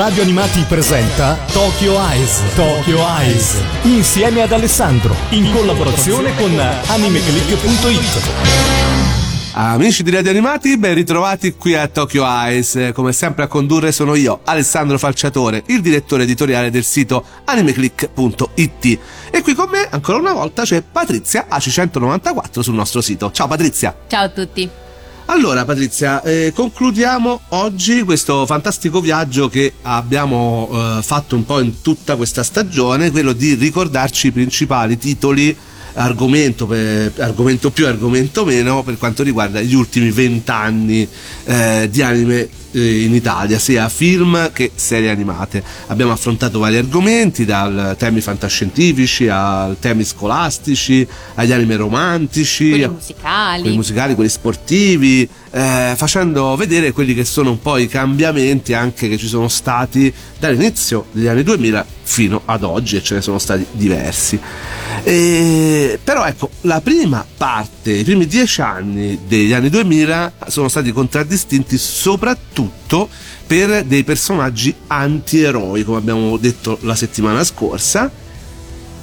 Radio Animati presenta Tokyo Eyes. Tokyo Eyes. Insieme ad Alessandro. In collaborazione con animeclick.it. Amici di Radio Animati, ben ritrovati qui a Tokyo Eyes. Come sempre a condurre sono io, Alessandro Falciatore, il direttore editoriale del sito animeclick.it. E qui con me, ancora una volta, c'è Patrizia AC194 sul nostro sito. Ciao Patrizia! Ciao a tutti! Allora Patrizia, eh, concludiamo oggi questo fantastico viaggio che abbiamo eh, fatto un po' in tutta questa stagione, quello di ricordarci i principali titoli argomento, per, argomento più, argomento meno per quanto riguarda gli ultimi vent'anni eh, di anime eh, in Italia, sia film che serie animate. Abbiamo affrontato vari argomenti, dal temi fantascientifici a temi scolastici, agli anime romantici, quelli musicali, quelli, musicali, quelli sportivi, eh, facendo vedere quelli che sono un po' i cambiamenti anche che ci sono stati dall'inizio degli anni 2000 fino ad oggi e ce ne sono stati diversi. E, però ecco, la prima parte, i primi dieci anni degli anni 2000 sono stati contraddistinti soprattutto per dei personaggi anti-eroi, come abbiamo detto la settimana scorsa.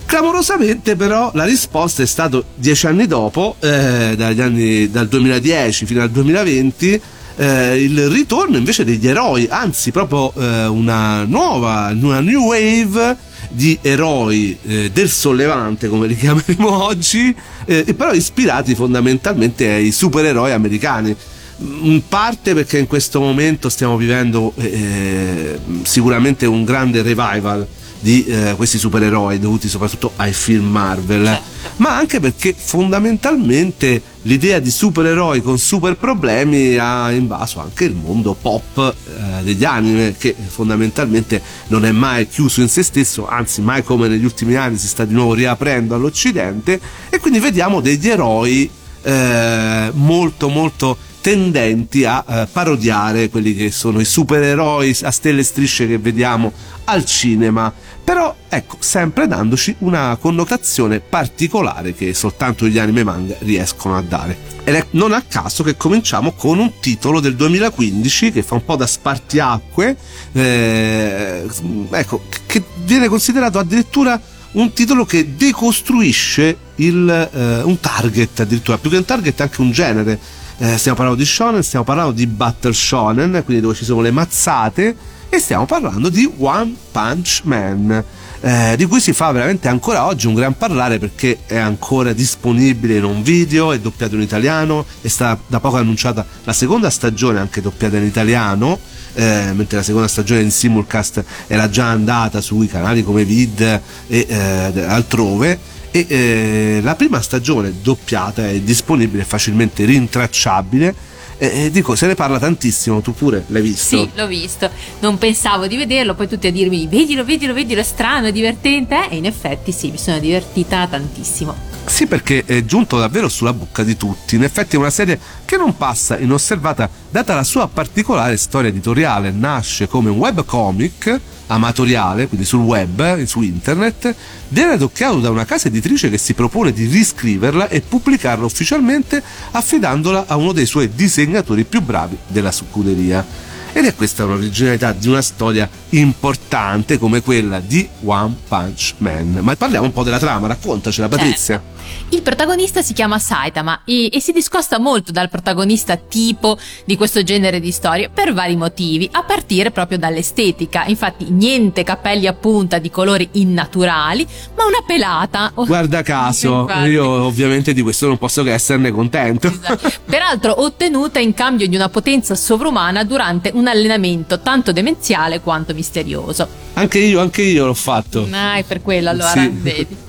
Clamorosamente però la risposta è stata dieci anni dopo, eh, anni, dal 2010 fino al 2020, eh, il ritorno invece degli eroi, anzi proprio eh, una nuova, una new wave di eroi eh, del sollevante, come li chiameremo oggi, eh, però ispirati fondamentalmente ai supereroi americani. In parte perché in questo momento stiamo vivendo eh, sicuramente un grande revival di eh, questi supereroi dovuti soprattutto ai film Marvel, certo. ma anche perché fondamentalmente l'idea di supereroi con super problemi ha invaso anche il mondo pop eh, degli anime che fondamentalmente non è mai chiuso in se stesso, anzi mai come negli ultimi anni si sta di nuovo riaprendo all'Occidente e quindi vediamo degli eroi eh, molto molto tendenti a eh, parodiare quelli che sono i supereroi a stelle e strisce che vediamo al cinema, però ecco, sempre dandoci una connotazione particolare che soltanto gli anime manga riescono a dare. Ed è non a caso che cominciamo con un titolo del 2015 che fa un po' da spartiacque, eh, ecco, che viene considerato addirittura un titolo che decostruisce il, eh, un target addirittura, più che un target anche un genere eh, stiamo parlando di shonen, stiamo parlando di battle shonen, quindi dove ci sono le mazzate, e stiamo parlando di One Punch Man. Eh, di cui si fa veramente ancora oggi un gran parlare perché è ancora disponibile in un video, è doppiato in italiano, è stata da poco annunciata la seconda stagione anche doppiata in italiano, eh, mentre la seconda stagione in simulcast era già andata sui canali come Vid e eh, altrove e eh, la prima stagione doppiata è disponibile facilmente rintracciabile e, dico, se ne parla tantissimo, tu pure l'hai visto? Sì, l'ho visto. Non pensavo di vederlo, poi tutti a dirmi: vedilo, vedilo, vedilo, è strano, è divertente. E in effetti sì, mi sono divertita tantissimo. Sì, perché è giunto davvero sulla bocca di tutti. In effetti è una serie che non passa inosservata, data la sua particolare storia editoriale. Nasce come un webcomic amatoriale, quindi sul web, su internet, viene doppiato da una casa editrice che si propone di riscriverla e pubblicarla ufficialmente affidandola a uno dei suoi disegnatori più bravi della scuderia. Ed è questa l'originalità di una storia importante come quella di One Punch Man. Ma parliamo un po' della trama, raccontacela Patrizia. Certo. Il protagonista si chiama Saitama e, e, si discosta molto dal protagonista tipo di questo genere di storie per vari motivi, a partire proprio dall'estetica. Infatti, niente capelli a punta di colori innaturali, ma una pelata. Guarda caso, Infatti. io ovviamente di questo non posso che esserne contento. Esatto. Peraltro, ottenuta in cambio di una potenza sovrumana durante un allenamento tanto demenziale quanto misterioso. Anche io, anche io l'ho fatto. Ah, è per quello allora, sì. vedi.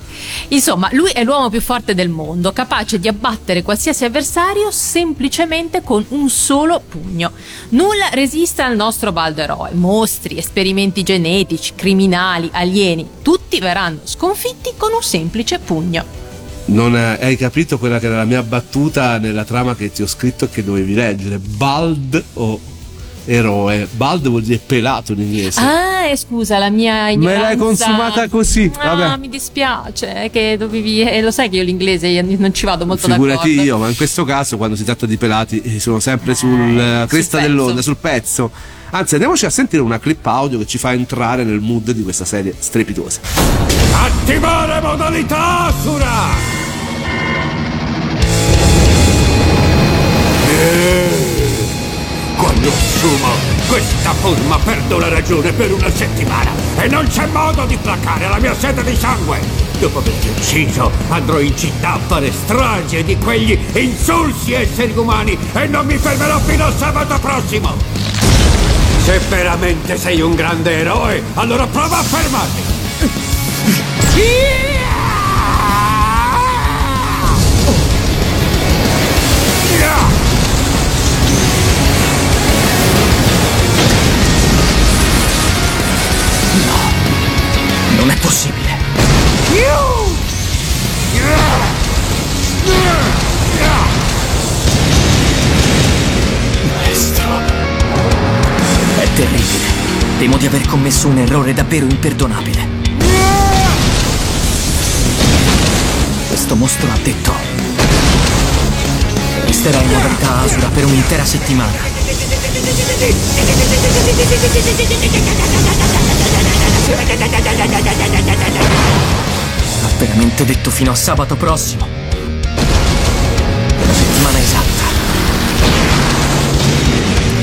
Insomma, lui è l'uomo più forte del mondo, capace di abbattere qualsiasi avversario semplicemente con un solo pugno. Nulla resiste al nostro balderoe. Mostri, esperimenti genetici, criminali, alieni, tutti verranno sconfitti con un semplice pugno. Non hai capito quella che era la mia battuta nella trama che ti ho scritto e che dovevi leggere. Bald o eroe. Bald vuol dire pelato in inglese. Ah, eh, scusa, la mia ignoranza. Me l'hai consumata così. Ah, Vabbè. mi dispiace che dovevi. E eh, lo sai che io l'inglese non ci vado molto Figurati d'accordo. io, ma in questo caso, quando si tratta di pelati, eh, sono sempre sul, eh, cresta sul dell'onda, sul pezzo. Anzi, andiamoci a sentire una clip audio che ci fa entrare nel mood di questa serie strepitosa. Attivare modalità Asura! Quando assumo questa forma perdo la ragione per una settimana e non c'è modo di placare la mia sete di sangue. Dopo averti ucciso andrò in città a fare strage di quegli insulsi esseri umani e non mi fermerò fino a sabato prossimo. Se veramente sei un grande eroe, allora prova a fermarmi. Non commesso un errore davvero imperdonabile. Questo mostro ha detto. Resterà in modalità Asura per un'intera settimana. Ha veramente detto fino a sabato prossimo. Una settimana esatta.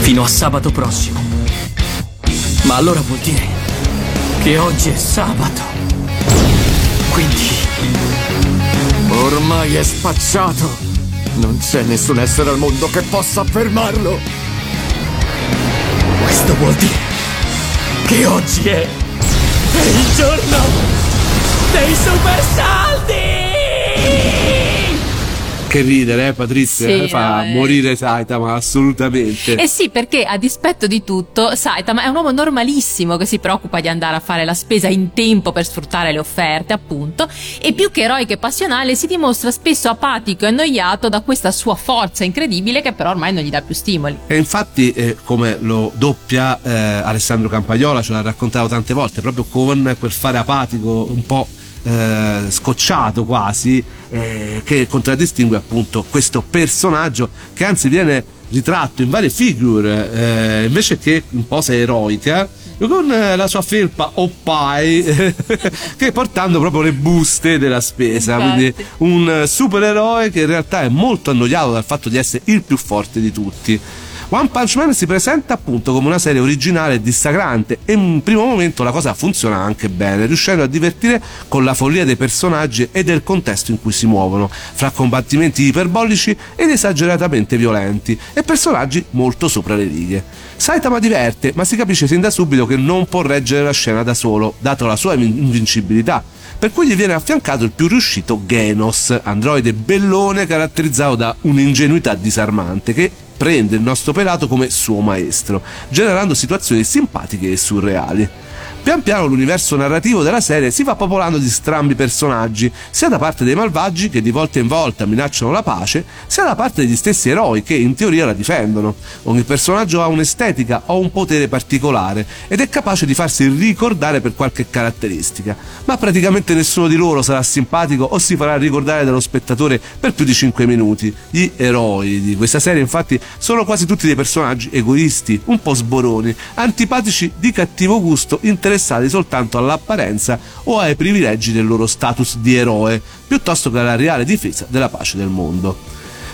Fino a sabato prossimo. Ma allora vuol dire che oggi è sabato. Quindi... Ormai è spacciato. Non c'è nessun essere al mondo che possa fermarlo. Questo vuol dire che oggi è il giorno dei super saldi! Che ridere, eh, Patrizia? Sì, fa no, eh. morire Saitama, assolutamente. Eh sì, perché a dispetto di tutto, Saitama è un uomo normalissimo che si preoccupa di andare a fare la spesa in tempo per sfruttare le offerte, appunto, e più che eroico e passionale si dimostra spesso apatico e annoiato da questa sua forza incredibile che però ormai non gli dà più stimoli. E infatti, eh, come lo doppia eh, Alessandro Campaiola, ce l'ha raccontato tante volte, proprio con quel fare apatico un po' eh, scocciato quasi, eh, che contraddistingue appunto questo personaggio che anzi viene ritratto in varie figure, eh, invece che in posa eroica, con la sua felpa Oppai, che portando proprio le buste della spesa, Infatti. quindi un supereroe che in realtà è molto annoiato dal fatto di essere il più forte di tutti. One Punch Man si presenta appunto come una serie originale e dissacrante e in primo momento la cosa funziona anche bene, riuscendo a divertire con la follia dei personaggi e del contesto in cui si muovono, fra combattimenti iperbolici ed esageratamente violenti e personaggi molto sopra le righe. Saitama diverte, ma si capisce sin da subito che non può reggere la scena da solo, dato la sua invincibilità per cui gli viene affiancato il più riuscito Genos, androide bellone caratterizzato da un'ingenuità disarmante che prende il nostro pelato come suo maestro, generando situazioni simpatiche e surreali. Pian piano l'universo narrativo della serie si va popolando di strambi personaggi, sia da parte dei malvagi che di volta in volta minacciano la pace, sia da parte degli stessi eroi che in teoria la difendono. Ogni personaggio ha un'estetica o un potere particolare ed è capace di farsi ricordare per qualche caratteristica, ma praticamente nessuno di loro sarà simpatico o si farà ricordare dallo spettatore per più di 5 minuti. Gli eroi di questa serie infatti sono quasi tutti dei personaggi egoisti, un po' sboroni, antipatici di cattivo gusto, interessati soltanto all'apparenza o ai privilegi del loro status di eroe, piuttosto che alla reale difesa della pace del mondo.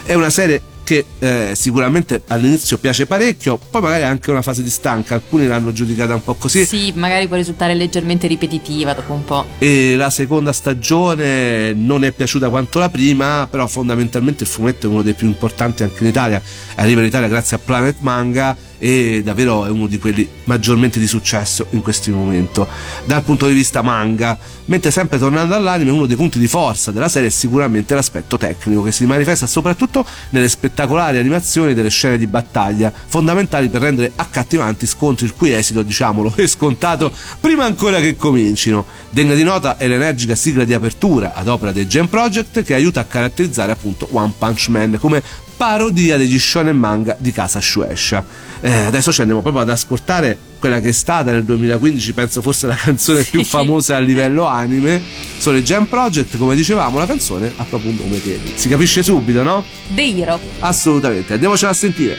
È una serie che eh, sicuramente all'inizio piace parecchio, poi magari anche una fase di stanca, alcuni l'hanno giudicata un po' così. Sì, magari può risultare leggermente ripetitiva dopo un po'. E la seconda stagione non è piaciuta quanto la prima, però fondamentalmente il fumetto è uno dei più importanti anche in Italia, arriva in Italia grazie a Planet Manga e davvero è uno di quelli maggiormente di successo in questo momento. Dal punto di vista manga mentre sempre tornando all'anime uno dei punti di forza della serie è sicuramente l'aspetto tecnico che si manifesta soprattutto nelle spettacolari animazioni delle scene di battaglia fondamentali per rendere accattivanti scontri il cui esito diciamolo è scontato prima ancora che comincino. Degna di nota è l'energica sigla di apertura ad opera dei Gen Project che aiuta a caratterizzare appunto One Punch Man come parodia degli shonen manga di casa Shuesha. Eh, adesso ci andiamo proprio ad ascoltare quella che è stata nel 2015, penso fosse la canzone sì. più famosa a livello anime. Sono i Jam Project, come dicevamo, la canzone ha proprio un nome che si capisce subito, no? De Hiro. Assolutamente, andiamocela a sentire.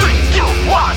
Three, two, one,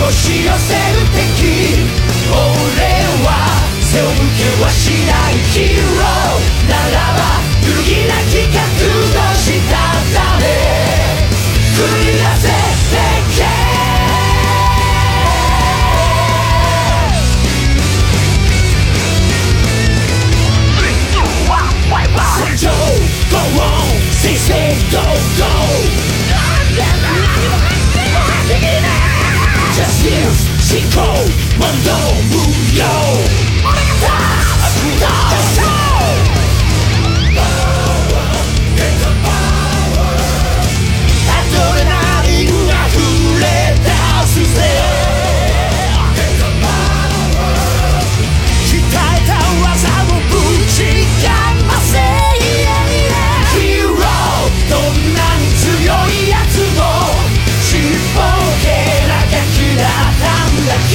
押し寄せる敵俺は背負けはしないヒーローならば揺るぎなき覚悟したため繰り出せ世界「ごうせいいゴーゴー」「何でも何でも走りな Just news, Chico, Mondo, Mundo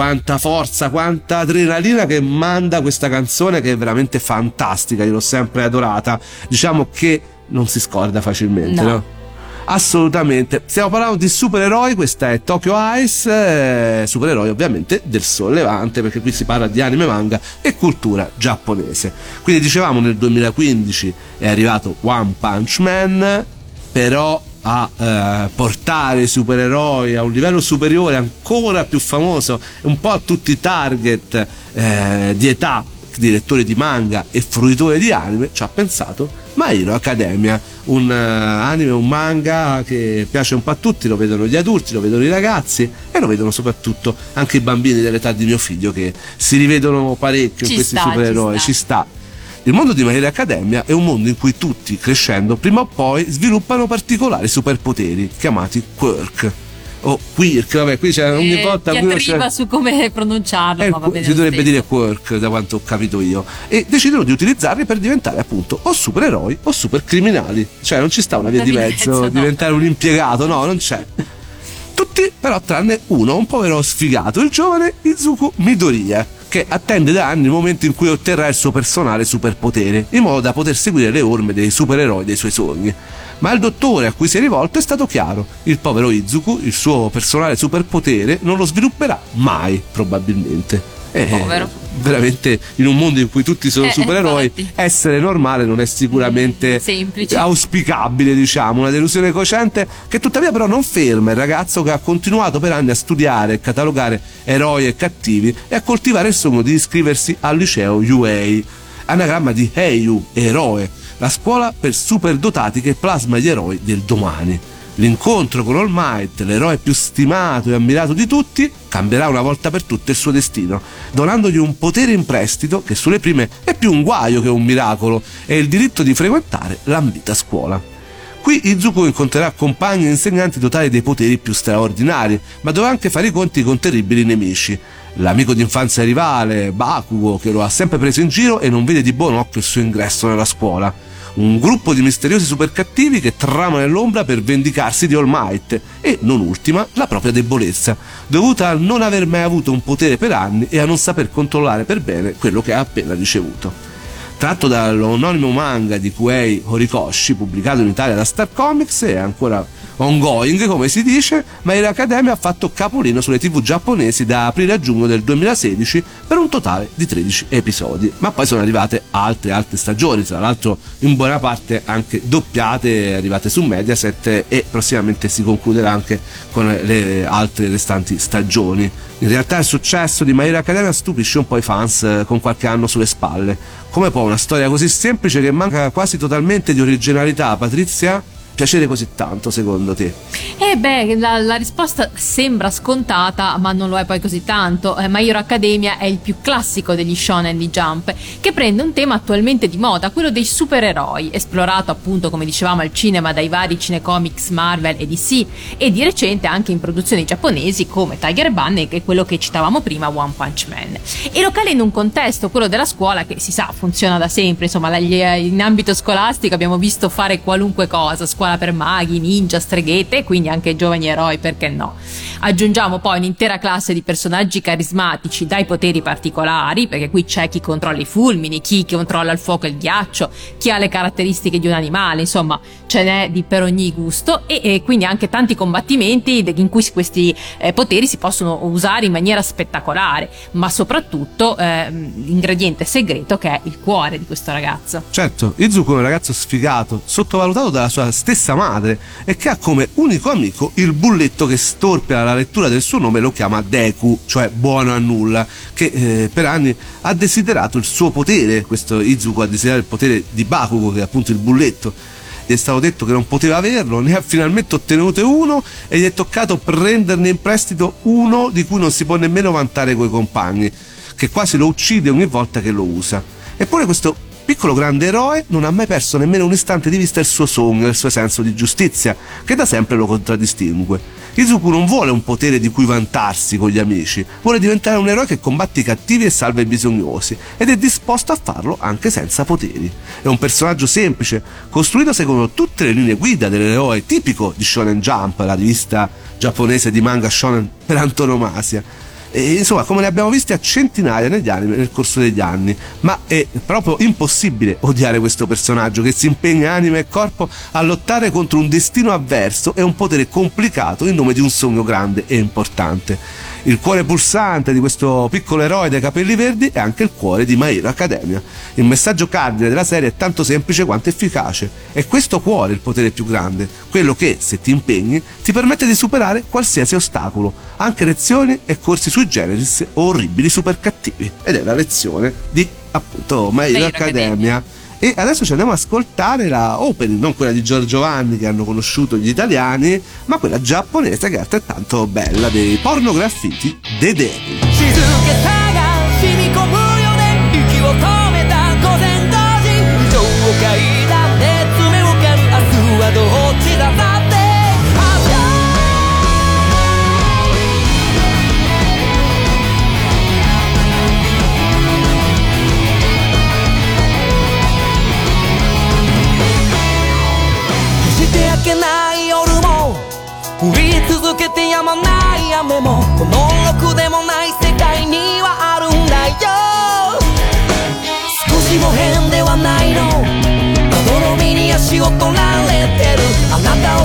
quanta forza, quanta adrenalina che manda questa canzone che è veramente fantastica, io l'ho sempre adorata. Diciamo che non si scorda facilmente, No. no? Assolutamente. Stiamo parlando di supereroi, questa è Tokyo Ice, eh, supereroi ovviamente del sollevante, perché qui si parla di anime, manga e cultura giapponese. Quindi dicevamo nel 2015 è arrivato One Punch Man, però a eh, portare i supereroi a un livello superiore, ancora più famoso, un po' a tutti i target eh, di età, di lettori di manga e fruitori di anime, ci ha pensato My Hero Academia, un eh, anime, un manga che piace un po' a tutti, lo vedono gli adulti, lo vedono i ragazzi e lo vedono soprattutto anche i bambini dell'età di mio figlio che si rivedono parecchio Ci in questi sta, ci supereroi, sta. ci sta. Il mondo di My Hero Academia è un mondo in cui tutti, crescendo, prima o poi sviluppano particolari superpoteri chiamati quirk. O quirk, vabbè, qui c'è ogni Eh, volta ti arriva su come pronunciarlo, eh, ma va bene. si dovrebbe dire quirk da quanto ho capito io e decidono di utilizzarli per diventare appunto o supereroi o supercriminali cioè non ci sta una via di mezzo, no. diventare un impiegato no non c'è tutti però tranne uno un povero sfigato il giovane Izuku Midoriya che attende da anni il momento in cui otterrà il suo personale superpotere in modo da poter seguire le orme dei supereroi dei suoi sogni. Ma il dottore a cui si è rivolto è stato chiaro. Il povero Izuku il suo personale superpotere non lo svilupperà mai probabilmente. Eh, Povero. Veramente in un mondo in cui tutti sono Eh, supereroi infatti. essere normale non è sicuramente Mm, semplice. auspicabile diciamo una delusione cocente che tuttavia però non ferma il ragazzo che ha continuato per anni a studiare e catalogare eroi e cattivi e a coltivare il sogno di iscriversi al liceo UA anagramma di Heiyu eroe la scuola per superdotati che plasma gli eroi del domani L'incontro con All Might, l'eroe più stimato e ammirato di tutti, cambierà una volta per tutte il suo destino, donandogli un potere in prestito che sulle prime è più un guaio che un miracolo e il diritto di frequentare l'ambita scuola. Qui Izuku incontrerà compagni e insegnanti dotati dei poteri più straordinari, ma dovrà anche fare i conti con terribili nemici. L'amico d'infanzia rivale, Bakugo, che lo ha sempre preso in giro e non vede di buon occhio il suo ingresso nella scuola. Un gruppo di misteriosi supercattivi che trama nell'ombra per vendicarsi di All Might. E, non ultima, la propria debolezza, dovuta a non aver mai avuto un potere per anni e a non saper controllare per bene quello che ha appena ricevuto tratto dall'anonimo manga di Kuei Horikoshi pubblicato in Italia da Star Comics e ancora ongoing come si dice ma Hero Academia ha fatto capolino sulle tv giapponesi da aprile a giugno del 2016 per un totale di 13 episodi. Ma poi sono arrivate altre altre stagioni tra l'altro in buona parte anche doppiate arrivate su Mediaset e prossimamente si concluderà anche con le altre restanti stagioni in realtà il successo di My Hero Academia stupisce un po' i fans eh, con qualche anno sulle spalle. Come può una storia così semplice che manca quasi totalmente di originalità, Patrizia? Piacere così tanto secondo te? Eh beh, la, la, risposta sembra scontata, ma non lo è poi così tanto. Eh, My Hero Academia è il più classico degli shonen di Jump, che prende un tema attualmente di moda, quello dei supereroi, esplorato appunto, come dicevamo, al cinema dai vari cinecomics Marvel e DC, e di recente anche in produzioni giapponesi come Tiger Bunny, che è quello che citavamo prima, One Punch Man. E locale in un contesto, quello della scuola, che si sa funziona da sempre, insomma, in ambito scolastico abbiamo visto fare qualunque cosa, scuola scuola per maghi, ninja, streghette e quindi anche giovani eroi, perché no? Aggiungiamo poi un'intera classe di personaggi carismatici dai poteri particolari, perché qui c'è chi controlla i fulmini, chi controlla il fuoco e il ghiaccio, chi ha le caratteristiche di un animale, insomma ce n'è di per ogni gusto e, e quindi anche tanti combattimenti in cui questi eh, poteri si possono usare in maniera spettacolare, ma soprattutto eh, l'ingrediente segreto che è il cuore di questo ragazzo. Certo, Izuku è un ragazzo sfigato, sottovalutato dalla sua stessa madre e che ha come unico amico il bulletto che storpia la lettura del suo nome lo chiama Deku, cioè buono a nulla, che eh, per anni ha desiderato il suo potere, questo Izuku ha desiderato il potere di Bakugo che è appunto il bulletto gli è stato detto che non poteva averlo, ne ha finalmente ottenuto uno e gli è toccato prenderne in prestito uno di cui non si può nemmeno vantare coi compagni, che quasi lo uccide ogni volta che lo usa. Eppure questo piccolo grande eroe non ha mai perso nemmeno un istante di vista il suo sogno e il suo senso di giustizia, che da sempre lo contraddistingue. Izuku non vuole un potere di cui vantarsi con gli amici, vuole diventare un eroe che combatte i cattivi e salva i bisognosi ed è disposto a farlo anche senza poteri. È un personaggio semplice, costruito secondo tutte le linee guida dell'eroe tipico di Shonen Jump, la rivista giapponese di manga shonen per antonomasia e, insomma, come ne abbiamo visti a centinaia negli anni nel corso degli anni, ma è proprio impossibile odiare questo personaggio che si impegna anima e corpo a lottare contro un destino avverso e un potere complicato in nome di un sogno grande e importante. Il cuore pulsante di questo piccolo eroe dai capelli verdi è anche il cuore di My Hero Academia. Il messaggio cardine della serie è tanto semplice quanto efficace. È questo cuore il potere più grande, quello che, se ti impegni, ti permette di superare qualsiasi ostacolo, anche lezioni e corsi sui generis o orribili super cattivi. Ed è la lezione di appunto My Hero Academia. Academia e adesso ci andiamo ad ascoltare la opening, non quella di Giorgio Vanni che hanno conosciuto gli italiani, ma quella giapponese che è altrettanto bella dei pornograffiti dei Devil.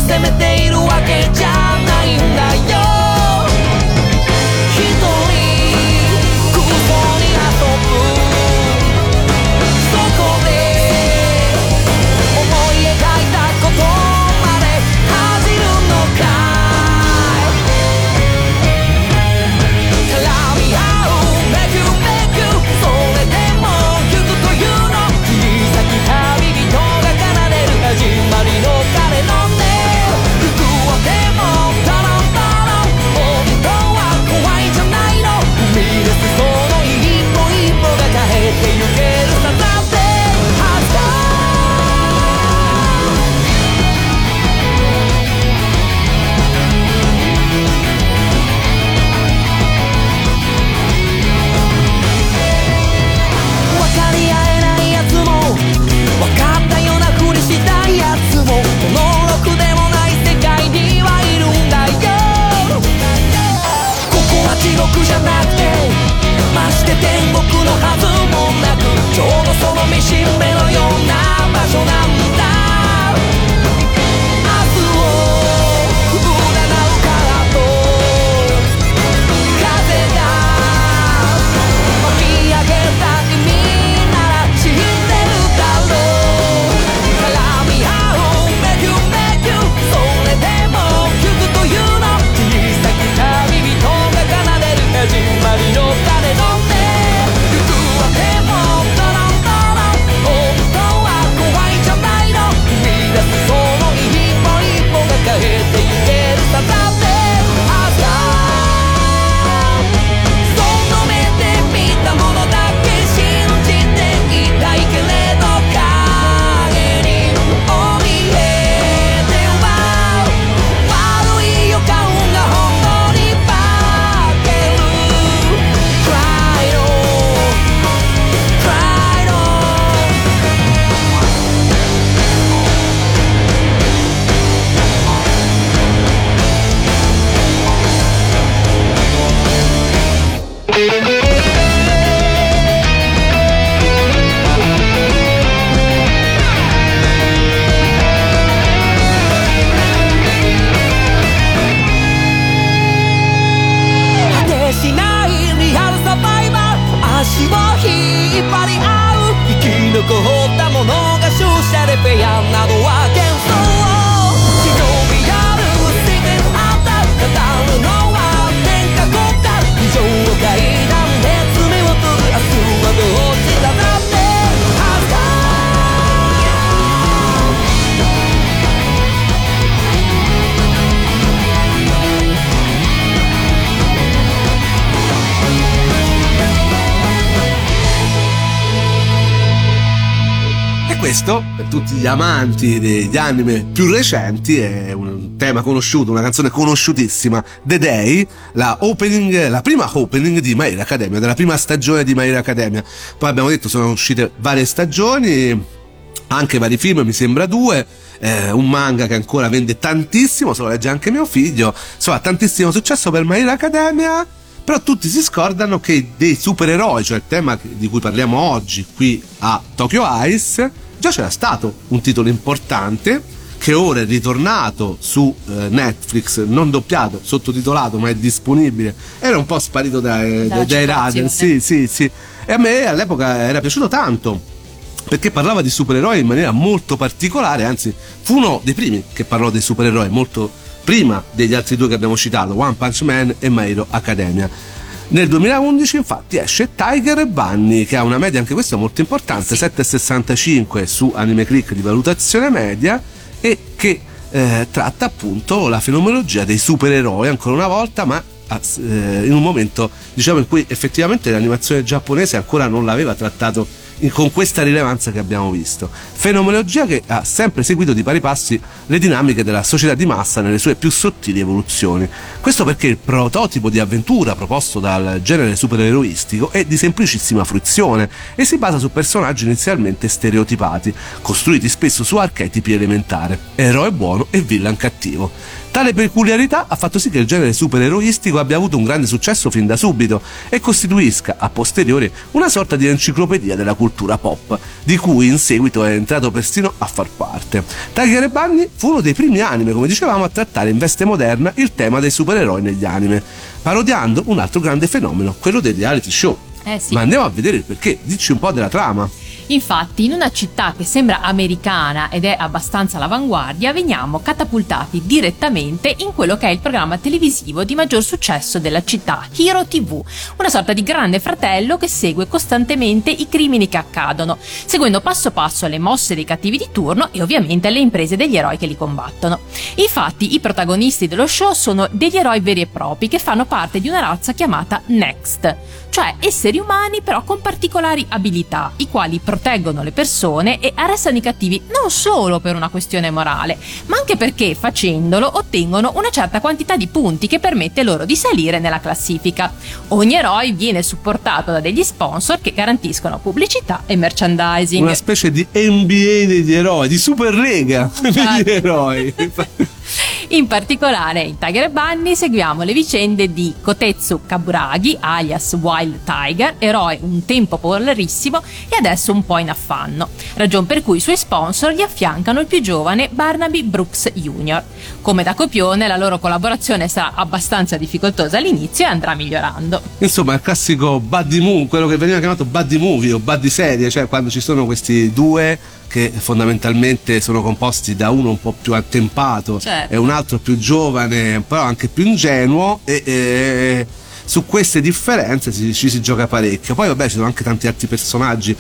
se me Questo, per tutti gli amanti degli anime più recenti, è un tema conosciuto, una canzone conosciutissima, The Day, la opening, la prima opening di My Hero Academia, della prima stagione di My Hero Academia. Poi abbiamo detto sono uscite varie stagioni, anche vari film, mi sembra due. eh, un manga che ancora vende tantissimo, se lo legge anche mio figlio. Insomma, tantissimo successo per My Hero Academia. Però tutti si scordano che dei supereroi, cioè il tema di cui parliamo oggi qui a Tokyo Ice, già c'era stato un titolo importante che ora è ritornato su eh, Netflix, non doppiato, sottotitolato, ma è disponibile. Era un po' sparito dai, Dalla dai radar, sì, sì, sì. E a me all'epoca era piaciuto tanto perché parlava di supereroi in maniera molto particolare, anzi fu uno dei primi che parlò dei supereroi, molto prima degli altri due che abbiamo citato, One Punch Man e My Hero Academia. Nel 2011 infatti esce Tiger e Bunny che ha una media anche questa molto importante, 7,65 su Anime Click di valutazione media e che eh, tratta appunto la fenomenologia dei supereroi ancora una volta ma a- eh, in un momento diciamo in cui effettivamente l'animazione giapponese ancora non l'aveva trattato con questa rilevanza che abbiamo visto. Fenomenologia che ha sempre seguito di pari passi le dinamiche della società di massa nelle sue più sottili evoluzioni. Questo perché il prototipo di avventura proposto dal genere supereroistico è di semplicissima fruizione e si basa su personaggi inizialmente stereotipati, costruiti spesso su archetipi elementari, eroe buono e villain cattivo. Tale peculiarità ha fatto sì che il genere supereroistico abbia avuto un grande successo fin da subito e costituisca a posteriori una sorta di enciclopedia della cultura pop, di cui in seguito è entrato persino a far parte. Tiger e Bunny fu uno dei primi anime, come dicevamo, a trattare in veste moderna il tema dei supereroi negli anime, parodiando un altro grande fenomeno, quello dei reality show. Eh sì. Ma andiamo a vedere il perché, dici un po' della trama. Infatti, in una città che sembra americana ed è abbastanza all'avanguardia, veniamo catapultati direttamente in quello che è il programma televisivo di maggior successo della città, Hero TV, una sorta di grande fratello che segue costantemente i crimini che accadono, seguendo passo passo le mosse dei cattivi di turno e ovviamente le imprese degli eroi che li combattono. Infatti, i protagonisti dello show sono degli eroi veri e propri che fanno parte di una razza chiamata Next, cioè esseri umani però con particolari abilità, i quali proteggono le persone e arrestano i cattivi non solo per una questione morale, ma anche perché facendolo ottengono una certa quantità di punti che permette loro di salire nella classifica. Ogni eroe viene supportato da degli sponsor che garantiscono pubblicità e merchandising. Una specie di NBA degli eroi, di Superlega degli Infatti. eroi. In particolare in Tiger e Bunny seguiamo le vicende di Kotetsu Kaburagi, alias Wild Tiger, eroe un tempo popolarissimo e adesso un po' in affanno, ragion per cui i suoi sponsor gli affiancano il più giovane Barnaby Brooks Jr. Come da copione la loro collaborazione sarà abbastanza difficoltosa all'inizio e andrà migliorando. Insomma, il classico buddy movie, quello che veniva chiamato buddy movie o buddy serie, cioè quando ci sono questi due che fondamentalmente sono composti da uno un po' più attempato Certo. e un altro più giovane, però anche più ingenuo e, e su queste differenze ci, ci si gioca parecchio. Poi vabbè ci sono anche tanti altri personaggi.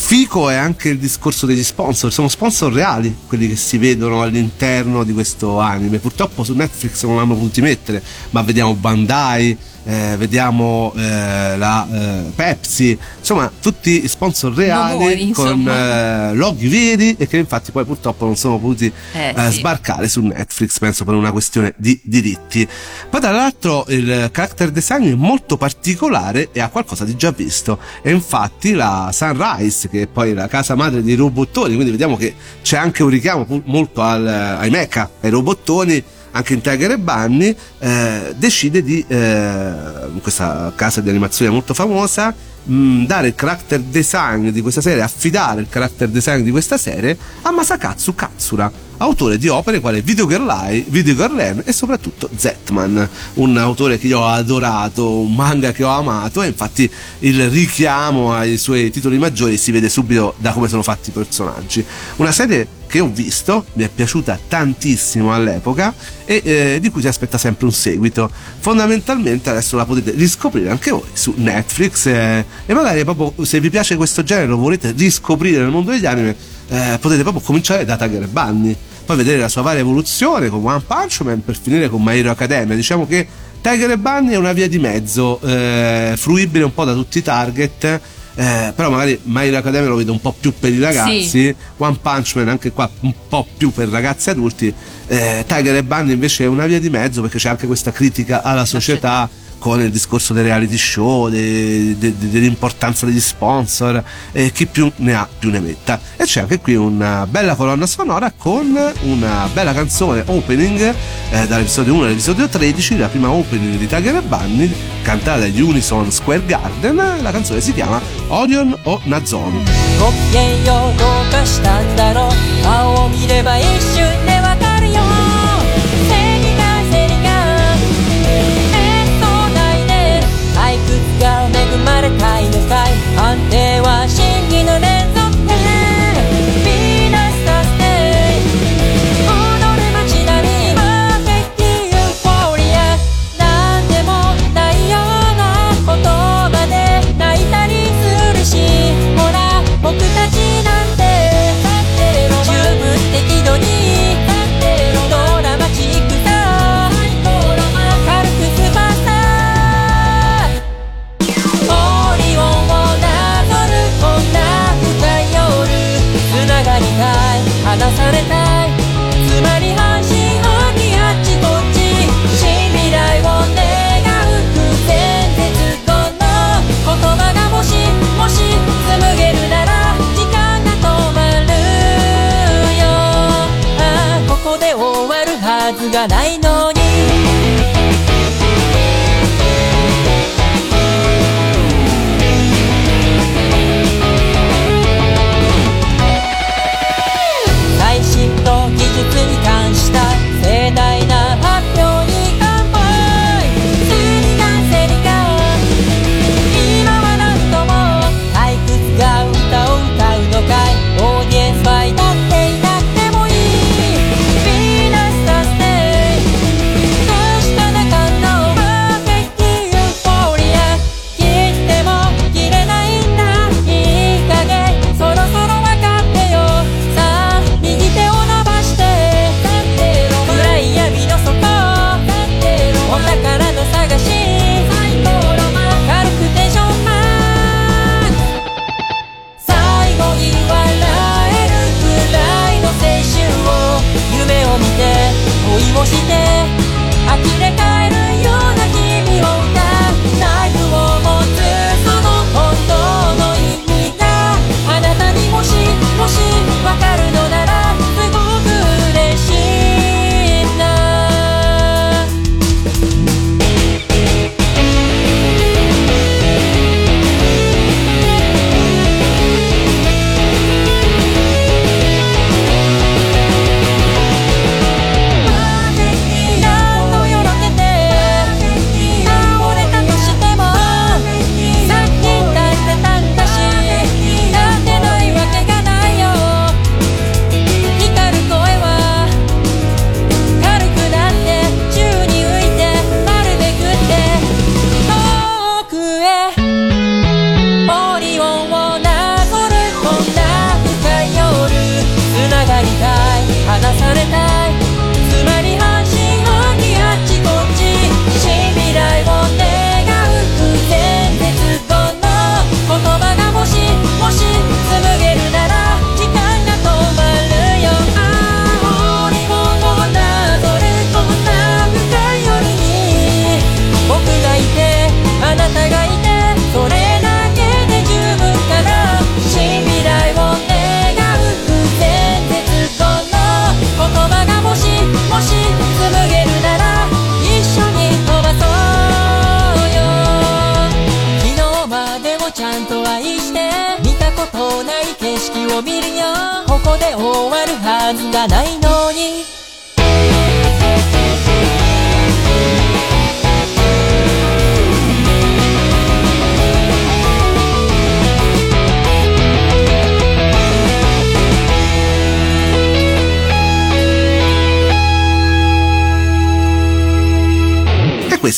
Fico è anche il discorso degli sponsor, sono sponsor reali quelli che si vedono all'interno di questo anime. Purtroppo su Netflix non l'hanno potuti mettere, ma vediamo Bandai, eh, vediamo eh, la eh, Pepsi, insomma tutti sponsor reali Nomori, con eh, loghi veri e che infatti poi purtroppo non sono potuti Eh, eh, sì. sbarcare su Netflix, penso per una questione di diritti. Poi tra l'altro il character design è molto particolare e ha qualcosa di già visto. E infatti la Sunrise, che è poi la casa madre dei robottoni, quindi vediamo che c'è anche un richiamo molto al- ai mecha, ai robottoni. Anche in Tiger e Bunny eh, decide di, eh, questa casa di animazione molto famosa, mh, dare il character design di questa serie, affidare il character design di questa serie a Masakatsu Katsura, autore di opere quali Video Girl Eye, Video Girl Ren e soprattutto Zetman, un autore che io ho adorato, un manga che ho amato e infatti il richiamo ai suoi titoli maggiori si vede subito da come sono fatti i personaggi. Una serie che ho visto, mi è piaciuta tantissimo all'epoca e eh, di cui si aspetta sempre un seguito. Fondamentalmente adesso la potete riscoprire anche voi su Netflix eh, e magari proprio se vi piace questo genere lo volete riscoprire nel mondo degli anime, eh, potete proprio cominciare da Tiger Bunny, poi vedere la sua varia evoluzione con One Punch Man per finire con My Hero Academia. Diciamo che Tiger Bunny è una via di mezzo, eh, fruibile un po' da tutti i target. eh, però magari My Hero Academia lo vedo un po' più per i ragazzi Sì. One Punch Man anche qua un po' più per ragazzi adulti eh, Tiger e Bunny invece è una via di mezzo perché c'è anche questa critica alla società con il discorso dei reality show de- de- de- dell'importanza degli sponsor e chi più ne ha più ne metta e c'è anche qui una bella colonna sonora con una bella canzone opening eh, dall'episodio 1 all'episodio 13 la prima opening di Tiger e Bunny cantata dagli Unison Square Garden la canzone si chiama Orion o Nazon ごきげんようどうかしたんだろう顔を見れば一瞬でわ 恵まれたいのかい判定はし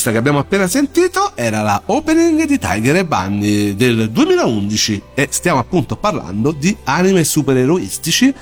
questa che abbiamo appena sentito era la opening di Tiger e Bunny del 2011 e stiamo appunto parlando di anime supereroistici.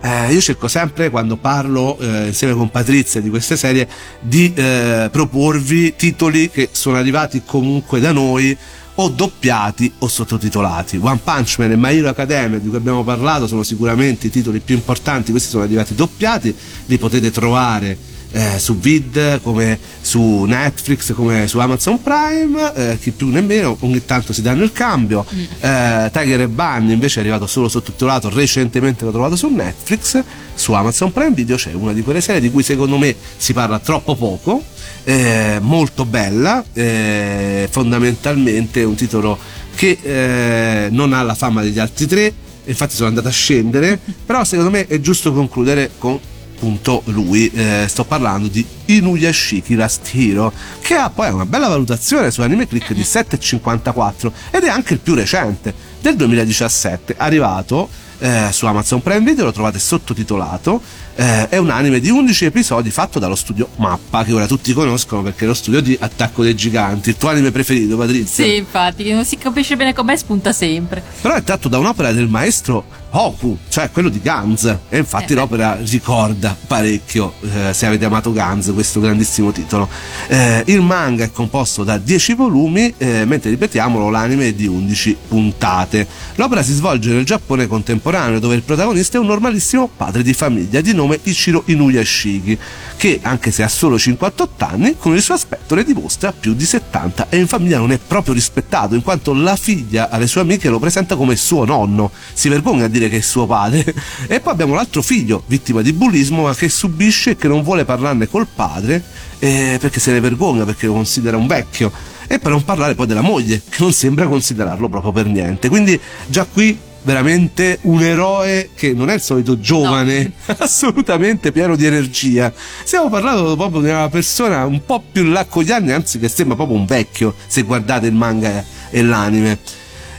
Eh, io cerco sempre quando parlo eh, insieme con Patrizia di queste serie di eh, proporvi titoli che sono arrivati comunque da noi o doppiati o sottotitolati. One Punch Man e My Hero Academia di cui abbiamo parlato sono sicuramente i titoli più importanti, questi sono arrivati doppiati, li potete trovare eh, su Vid, come su Netflix, come su Amazon Prime, eh, chi più nemmeno, ogni tanto si danno il cambio. Eh, Tiger e Bunny invece è arrivato solo sottotitolato, recentemente l'ho trovato su Netflix, su Amazon Prime Video c'è una di quelle serie di cui secondo me si parla troppo poco, eh, molto bella, eh, fondamentalmente è un titolo che eh, non ha la fama degli altri tre, infatti sono andato a scendere, però secondo me è giusto concludere con appunto lui, eh, sto parlando di Inuyashiki Last Hero, che ha poi una bella valutazione su Anime Click di 7,54 ed è anche il più recente, del 2017, arrivato eh, su Amazon Prime Video, lo trovate sottotitolato, eh, è un anime di 11 episodi fatto dallo studio Mappa, che ora tutti conoscono perché è lo studio di Attacco dei Giganti, il tuo anime preferito Patrizia? Sì, infatti, che non si capisce bene com'è, spunta sempre. Però è tratto da un'opera del maestro Hoku, cioè quello di Guns. E infatti Eh. l'opera ricorda parecchio, eh, se avete amato Guns, questo grandissimo titolo. Eh, il manga è composto da 10 volumi, eh, mentre ripetiamolo, l'anime è di 11 puntate. L'opera si svolge nel Giappone contemporaneo, dove il protagonista è un normalissimo padre di famiglia di nome Ichiro Inuyashiki, che anche se ha solo 58 anni, con il suo aspetto ne dimostra più di 70 e in famiglia non è proprio rispettato, in quanto la figlia alle sue amiche lo presenta come suo nonno, si vergogna a dire che è suo padre. E poi abbiamo l'altro figlio, vittima di bullismo, ma che subisce e che non vuole parlarne col padre eh, perché se ne vergogna, perché lo considera un vecchio. E per non parlare poi della moglie, che non sembra considerarlo proprio per niente. Quindi già qui veramente un eroe che non è il solito giovane, assolutamente pieno di energia. Stiamo parlando proprio di una persona un po' più là con gli anni, anzi che sembra proprio un vecchio, se guardate il manga e l'anime.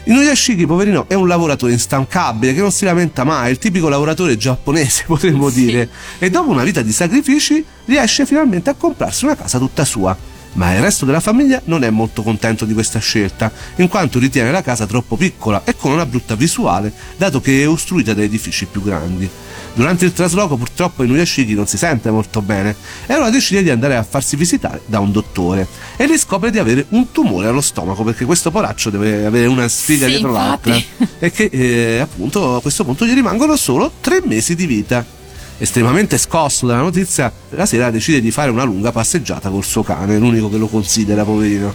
Inuyashiki, poverino, è un lavoratore instancabile che non si lamenta mai, il tipico lavoratore giapponese, potremmo Sì. dire. E dopo una vita di sacrifici riesce finalmente a comprarsi una casa tutta sua. Ma il resto della famiglia non è molto contento di questa scelta, in quanto ritiene la casa troppo piccola e con una brutta visuale, dato che è ostruita da edifici più grandi. Durante il trasloco purtroppo Inuyashiki non si sente molto bene e allora decide di andare a farsi visitare da un dottore e riscopre di avere un tumore allo stomaco perché questo poraccio deve avere una sfiga Sì, dietro l'altra infatti. e che eh, appunto a questo punto gli rimangono solo tre mesi di vita. Estremamente scosso dalla notizia, la sera decide di fare una lunga passeggiata col suo cane, l'unico che lo considera, poverino.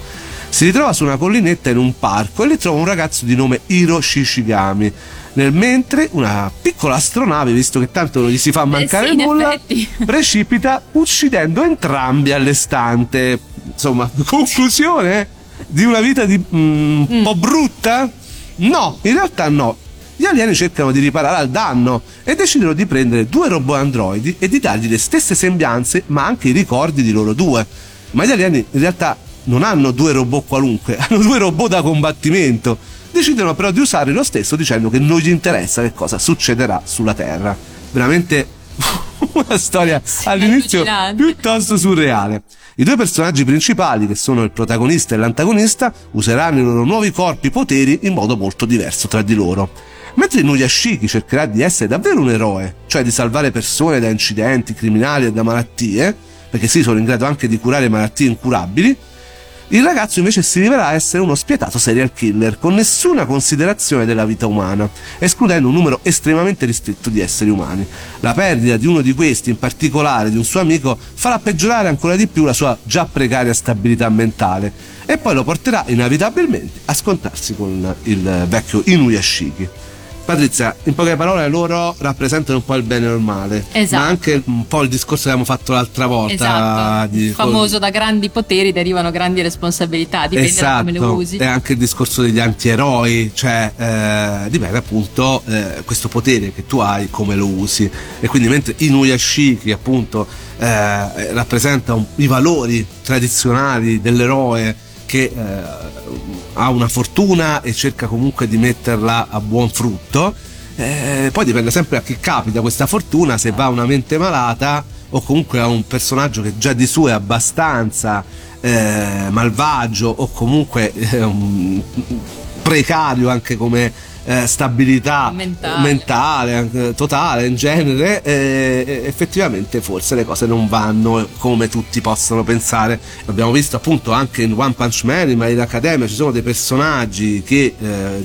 Si ritrova su una collinetta in un parco e lì trova un ragazzo di nome Hiro Shishigami. Nel mentre una piccola astronave, visto che tanto non gli si fa mancare Eh sì, nulla, precipita uccidendo entrambi all'estante. Insomma, conclusione di una vita di, mm, un po' brutta? No, in realtà no. Gli alieni cercano di riparare al danno e decidono di prendere due robot androidi e di dargli le stesse sembianze, ma anche i ricordi di loro due. Ma gli alieni in realtà non hanno due robot qualunque, hanno due robot da combattimento. Decidono però di usare lo stesso dicendo che non gli interessa che cosa succederà sulla Terra. Veramente una storia all'inizio allucinante. piuttosto surreale. I due personaggi principali, che sono il protagonista e l'antagonista, useranno i loro nuovi corpi poteri in modo molto diverso tra di loro. Mentre Nuyashiki cercherà di essere davvero un eroe, cioè di salvare persone da incidenti, criminali e da malattie, perché sì, sono in grado anche di curare malattie incurabili, il ragazzo invece si rivela essere uno spietato serial killer, con nessuna considerazione della vita umana, escludendo un numero estremamente ristretto di esseri umani. La perdita di uno di questi, in particolare di un suo amico, farà peggiorare ancora di più la sua già precaria stabilità mentale e poi lo porterà inevitabilmente a scontrarsi con il vecchio Inuyashiki. Patrizia, in poche parole loro rappresentano un po' il bene e il male, Esatto. ma anche un po' il discorso che abbiamo fatto l'altra volta. Esatto, di- famoso da grandi poteri derivano grandi responsabilità, dipende da come le usi. Esatto, è anche il discorso degli antieroi, cioè eh, dipende appunto eh, questo potere che tu hai come lo usi. E quindi mentre Inuyashiki appunto eh, rappresenta un- i valori tradizionali dell'eroe che eh, ha una fortuna e cerca comunque di metterla a buon frutto. eh, poi dipende sempre a chi capita questa fortuna, se va a una mente malata o comunque a un personaggio che già di suo è abbastanza eh, malvagio o comunque eh, precario anche come eh, stabilità Mentale. mentale, totale in genere, eh, effettivamente forse le cose non vanno come tutti possono pensare. L'abbiamo visto appunto anche in One Punch Man, in Hero Academia, ci sono dei personaggi che eh,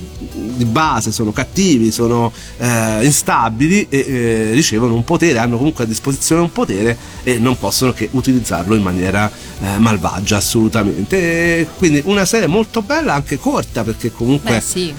di base sono cattivi, sono eh, instabili e eh, ricevono un potere, hanno comunque a disposizione un potere e non possono che utilizzarlo in maniera malvagia assolutamente. E quindi una serie molto bella, anche corta perché comunque Beh, sì.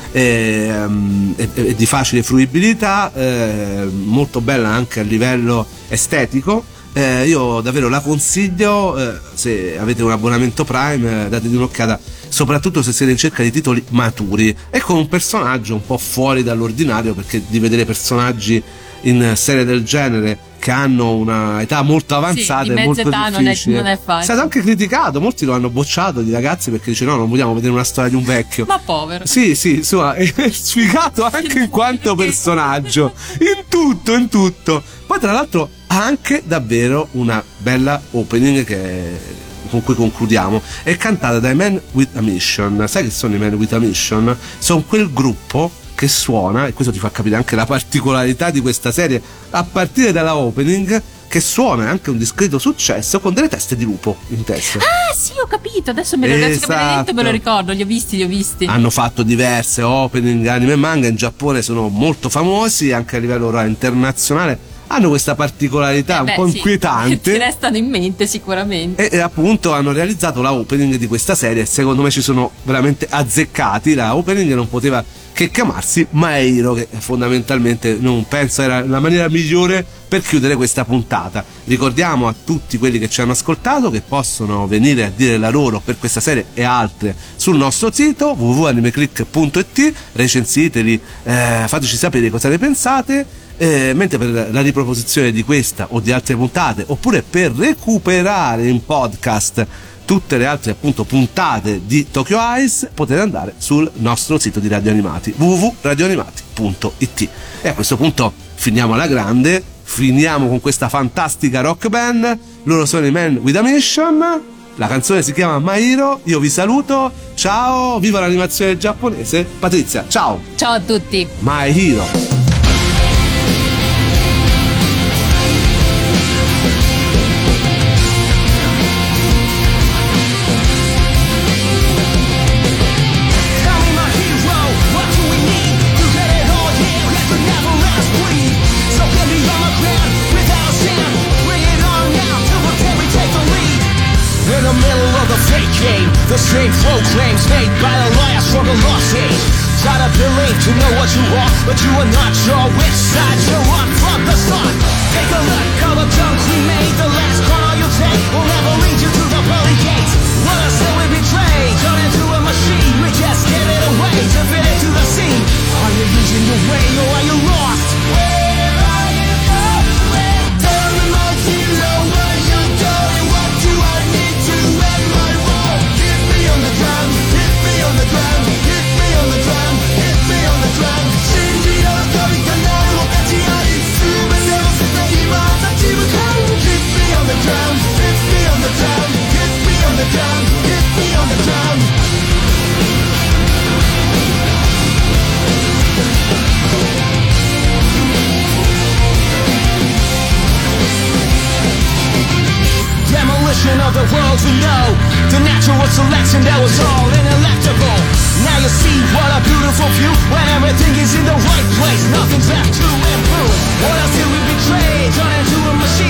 Ehm, è, di facile fruibilità, eh, molto bella anche a livello estetico. Eh, io davvero la consiglio eh, se avete un abbonamento Prime, eh, datevi un'occhiata, soprattutto se siete in cerca di titoli maturi e con un personaggio un po' fuori dall'ordinario, perché di vedere personaggi in serie del genere che hanno una età molto avanzata è mezza molto età non è- difficile. non è facile. È stato anche criticato, molti lo hanno bocciato di ragazzi perché dice no, non vogliamo vedere una storia di un vecchio. Ma povero. Sì, sì, insomma, è sfigato anche in quanto personaggio. In tutto, in tutto. Poi, tra l'altro, ha anche davvero una bella opening che con cui concludiamo. È cantata dai Men with a Mission. Sai che sono i Men with a Mission? Sono quel gruppo che suona, e questo ti fa capire anche la particolarità di questa serie, a partire dalla opening, che suona anche un discreto successo con delle teste di lupo in testa. Ah, sì, ho capito. Adesso me lo, che me lo Esatto. ricordo. Li ho visti, li ho visti. hanno fatto diverse opening anime e manga in Giappone sono molto famosi anche a livello internazionale hanno questa particolarità Eh un beh, po' sì. Ti inquietante restano in mente sicuramente. e, e appunto hanno realizzato la opening di questa serie secondo me ci sono veramente azzeccati la opening non poteva che chiamarsi Maero che fondamentalmente non penso era la maniera migliore per chiudere questa puntata. Ricordiamo a tutti quelli che ci hanno ascoltato che possono venire a dire la loro per questa serie e altre sul nostro sito www.animeclick.it recensiteli eh, fateci sapere cosa ne pensate eh, mentre per la riproposizione di questa o di altre puntate oppure per recuperare in podcast tutte le altre appunto puntate di Tokyo Eyes potete andare sul nostro sito di Radio Animati www.radioanimati.it e a questo punto finiamo alla grande finiamo con questa fantastica rock band. Loro sono i Men with a Mission. La canzone si chiama My Hero io vi saluto. Ciao viva l'animazione giapponese. Patrizia ciao. Ciao a tutti. My Hero the same proclaims made by the liars from the lost age. Try to believe to know what you are, but you are not sure which side you're from the start. Take a look, how the junk we made, the last corner you take will never lead you to the pearly gates. What a sin we betray, turn into a machine, we just give it away to fit into the scene. Are you losing your way or are you lost? Demolition of the world we know, the natural selection that was all ineluctable. Now you see what a beautiful view when everything is in the right place, nothing's left to improve. What else did we betray? Turn into a machine.